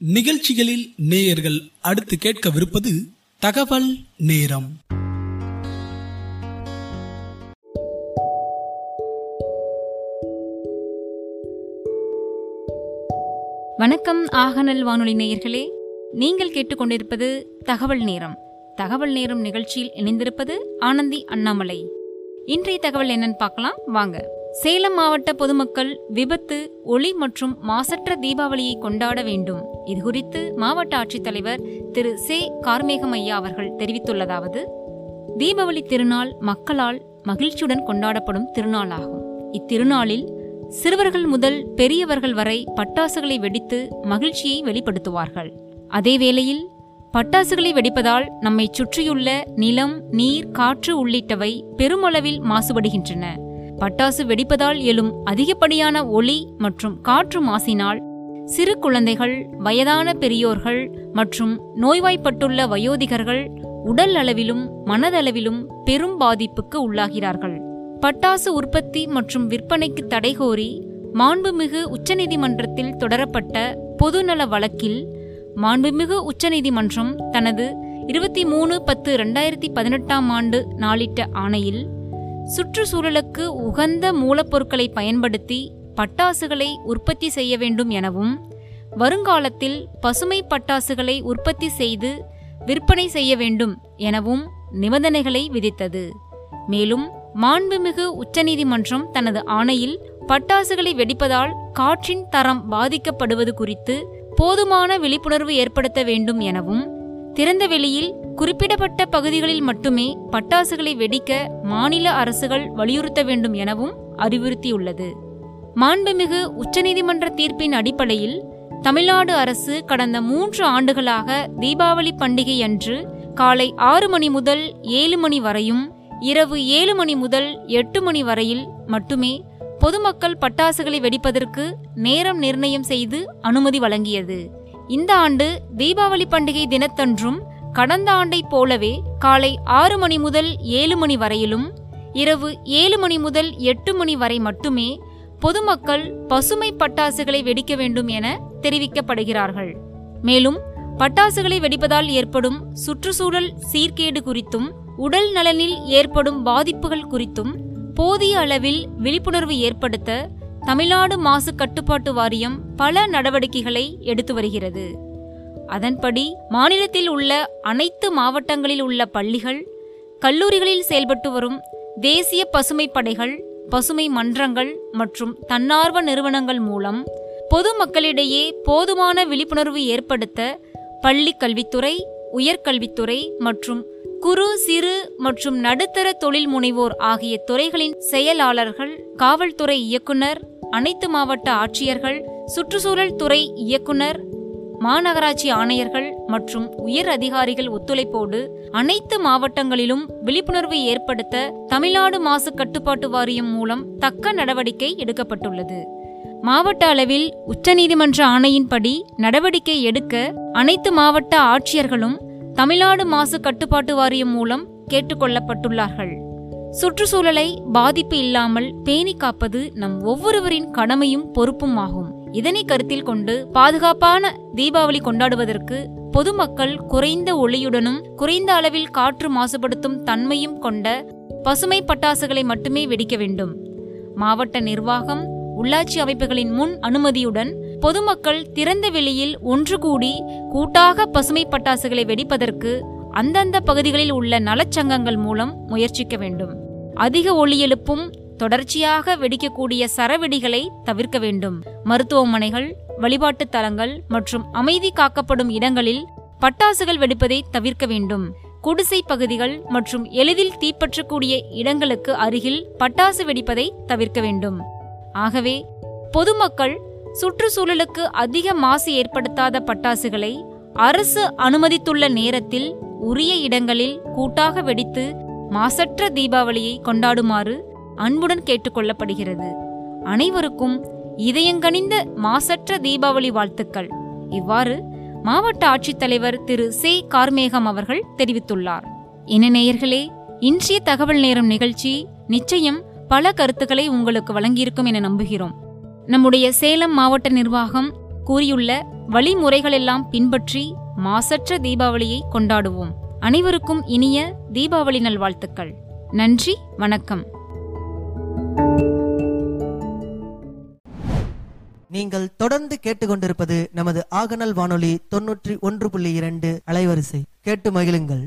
நிகழ்ச்சிகளில் நேயர்கள் அடுத்து கேட்கவிருப்பது தகவல் நேரம். வணக்கம் ஆகநல் வானொலி நேயர்களே. நீங்கள் கேட்டுக்கொண்டிருப்பது தகவல் நேரம். தகவல் நேரம் நிகழ்ச்சியில் இணைந்திருப்பது ஆனந்தி அண்ணாமலை. இன்றைய தகவல் என்னன்னு பார்க்கலாம். வாங்க. சேலம் மாவட்ட பொதுமக்கள் விபத்து ஒளி மற்றும் மாசற்ற தீபாவளியை கொண்டாட வேண்டும். இது குறித்து மாவட்ட ஆட்சித்தலைவர் திரு. சே. கார்மேகமையா அவர்கள் தெரிவித்துள்ளதாவது தீபாவளி திருநாள் மக்களால் மகிழ்ச்சியுடன் கொண்டாடப்படும் திருநாளாகும். இத்திருநாளில் சிறுவர்கள் முதல் பெரியவர்கள் வரை பட்டாசுகளை வெடித்து மகிழ்ச்சியை வெளிப்படுத்துவார்கள். அதே வேளையில் பட்டாசுகளை வெடிப்பதால் நம்மை சுற்றியுள்ள நிலம் நீர் காற்று உள்ளிட்டவை பெருமளவில் மாசுபடுகின்றன. பட்டாசு வெடிப்பதால் எழும் அதிகப்படியான ஒளி மற்றும் காற்று மாசினால் சிறு குழந்தைகள் வயதான பெரியோர்கள் மற்றும் நோய்வாய்ப்பட்டுள்ள வயோதிகர்கள் உடல் அளவிலும் மனதளவிலும் பெரும் பாதிப்புக்கு உள்ளாகிறார்கள். பட்டாசு உற்பத்தி மற்றும் விற்பனைக்கு தடை கோரி மாண்புமிகு உச்சநீதிமன்றத்தில் தொடரப்பட்ட பொதுநல வழக்கில் மாண்புமிகு உச்சநீதிமன்றம் தனது இருபத்தி மூணு பத்து ரெண்டாயிரத்தி பதினெட்டாம் ஆண்டு நாளிட்ட ஆணையில் சுற்றுச்சூழலுக்கு உகந்த மூலப்பொருட்களை பயன்படுத்தி பட்டாசுகளை உற்பத்தி செய்ய வேண்டும் எனவும் வருங்காலத்தில் பசுமை பட்டாசுகளை உற்பத்தி செய்து விற்பனை செய்ய வேண்டும் எனவும் நிபந்தனைகளை விதித்தது. மேலும் மாண்புமிகு உச்சநீதிமன்றம் தனது ஆணையில் பட்டாசுகளை வெடிப்பதால் காற்றின் தரம் பாதிக்கப்படுவது குறித்து போதுமான விழிப்புணர்வு ஏற்படுத்த வேண்டும் எனவும் திறந்த வெளியில் குறிப்பிடப்பட்ட பகுதிகளில் மட்டுமே பட்டாசுகளை வெடிக்க மாநில அரசுகள் வலியுறுத்த வேண்டும் எனவும் அறிவுறுத்தியுள்ளது. மாண்புமிகு உச்சநீதிமன்ற தீர்ப்பின் அடிப்படையில் தமிழ்நாடு அரசு கடந்த மூன்று ஆண்டுகளாக தீபாவளி பண்டிகை அன்று காலை ஆறு மணி முதல் ஏழு மணி வரையும் இரவு ஏழு மணி முதல் எட்டு மணி வரையில் மட்டுமே பொதுமக்கள் பட்டாசுகளை வெடிப்பதற்கு நேரம் நிர்ணயம் செய்து அனுமதி வழங்கியது. இந்த ஆண்டு தீபாவளி பண்டிகை தினத்தன்றும் கடந்த ஆண்டைப் போலவே காலை ஆறு மணி முதல் ஏழு மணி வரையிலும் இரவு ஏழு மணி முதல் எட்டு மணி வரை மட்டுமே பொதுமக்கள் பசுமை பட்டாசுகளை வெடிக்க வேண்டும் என தெரிவிக்கப்படுகிறார்கள். மேலும் பட்டாசுகளை வெடிப்பதால் ஏற்படும் சுற்றுச்சூழல் சீர்கேடு குறித்தும் உடல் நலனில் ஏற்படும் பாதிப்புகள் குறித்தும் போதிய அளவில் விழிப்புணர்வு ஏற்படுத்த தமிழ்நாடு மாசு கட்டுப்பாட்டு வாரியம் பல நடவடிக்கைகளை எடுத்து வருகிறது. அதன்படி மாநிலத்தில் உள்ள அனைத்து மாவட்டங்களில் உள்ள பள்ளிகள் கல்லூரிகளில் செயல்பட்டு வரும் தேசிய பசுமை படைகள் பசுமை மன்றங்கள் மற்றும் தன்னார்வ நிறுவனங்கள் மூலம் பொதுமக்களிடையே போதுமான விழிப்புணர்வு ஏற்படுத்த பள்ளி கல்வித்துறை உயர்கல்வித்துறை மற்றும் குறு சிறு மற்றும் நடுத்தர தொழில் முனைவோர் ஆகிய துறைகளின் செயலாளர்கள் காவல்துறை இயக்குனர் அனைத்து மாவட்ட ஆட்சியர்கள் சுற்றுச்சூழல் துறை இயக்குனர் மாநகராட்சி ஆணையர்கள் மற்றும் உயர் அதிகாரிகள் ஒத்துழைப்போடு அனைத்து மாவட்டங்களிலும் விழிப்புணர்வு ஏற்படுத்த தமிழ்நாடு மாசு கட்டுப்பாட்டு வாரியம் மூலம் தக்க நடவடிக்கை எடுக்கப்பட்டுள்ளது. மாவட்ட அளவில் உச்சநீதிமன்ற ஆணையின்படி நடவடிக்கை எடுக்க அனைத்து மாவட்ட ஆட்சியர்களும் தமிழ்நாடு மாசு கட்டுப்பாட்டு வாரியம் மூலம் கேட்டுக்கொள்ளப்பட்டுள்ளார்கள். சுற்றுச்சூழலை பாதிப்பு இல்லாமல் பேணி காப்பது நம் ஒவ்வொருவரின் கடமையும் பொறுப்பும் ஆகும். இதனை கருத்தில் கொண்டு பாதுகாப்பான தீபாவளி கொண்டாடுவதற்கு பொதுமக்கள் குறைந்த ஒளியுடனும் குறைந்த அளவில் காற்று மாசுபடுத்தும் தன்மையும் கொண்ட பசுமை பட்டாசுகளை மட்டுமே வெடிக்க வேண்டும். மாவட்ட நிர்வாகம் உள்ளாட்சி அமைப்புகளின் முன் அனுமதியுடன் பொதுமக்கள் திறந்த வெளியில் ஒன்று கூடி கூட்டாக பசுமை பட்டாசுகளை வெடிப்பதற்கு அந்தந்த பகுதிகளில் உள்ள நலச்சங்கங்கள் மூலம் முயற்சிக்க வேண்டும். அதிக ஒளி எழுப்பும் தொடர்ச்சியாக வெடிக்கக்கூடிய சரவெடிகளை தவிர்க்க வேண்டும். மருத்துவமனைகள் வழிபாட்டு தலங்கள் மற்றும் அமைதி காக்கப்படும் இடங்களில் பட்டாசுகள் வெடிப்பதை தவிர்க்க வேண்டும். குடிசை பகுதிகள் மற்றும் எளிதில் தீப்பற்றக்கூடிய இடங்களுக்கு அருகில் பட்டாசு வெடிப்பதை தவிர்க்க வேண்டும். ஆகவே பொதுமக்கள் சுற்றுச்சூழலுக்கு அதிக மாசு ஏற்படுத்தாத பட்டாசுகளை அரசு அனுமதித்துள்ள நேரத்தில் உரிய இடங்களில் கூட்டாக வெடித்து மாசற்ற தீபாவளியை கொண்டாடுமாறு அன்புடன் கேட்டுக்கொள்ளப்படுகிறது. அனைவருக்கும் இதயங்கனிந்த மாசற்ற தீபாவளி வாழ்த்துக்கள். இவ்வாறு மாவட்ட ஆட்சித்தலைவர் திரு. சே. கார்மேகம் அவர்கள் தெரிவித்துள்ளார். இன நேயர்களே இன்றைய தகவல் நேரம் நிகழ்ச்சி நிச்சயம் பல கருத்துக்களை உங்களுக்கு வழங்கியிருக்கும் என நம்புகிறோம். நம்முடைய சேலம் மாவட்ட நிர்வாகம் கூறியுள்ள வழிமுறைகளெல்லாம் பின்பற்றி மாசற்ற தீபாவளியை கொண்டாடுவோம். அனைவருக்கும் இனிய தீபாவளி நல்வாழ்த்துக்கள். நன்றி வணக்கம். நீங்கள் தொடர்ந்து கேட்டுக்கொண்டிருப்பது நமது ஆகநல் வானொலி தொன்னூற்றி ஒன்று புள்ளி இரண்டு அலைவரிசை. கேட்டு மகிழுங்கள்.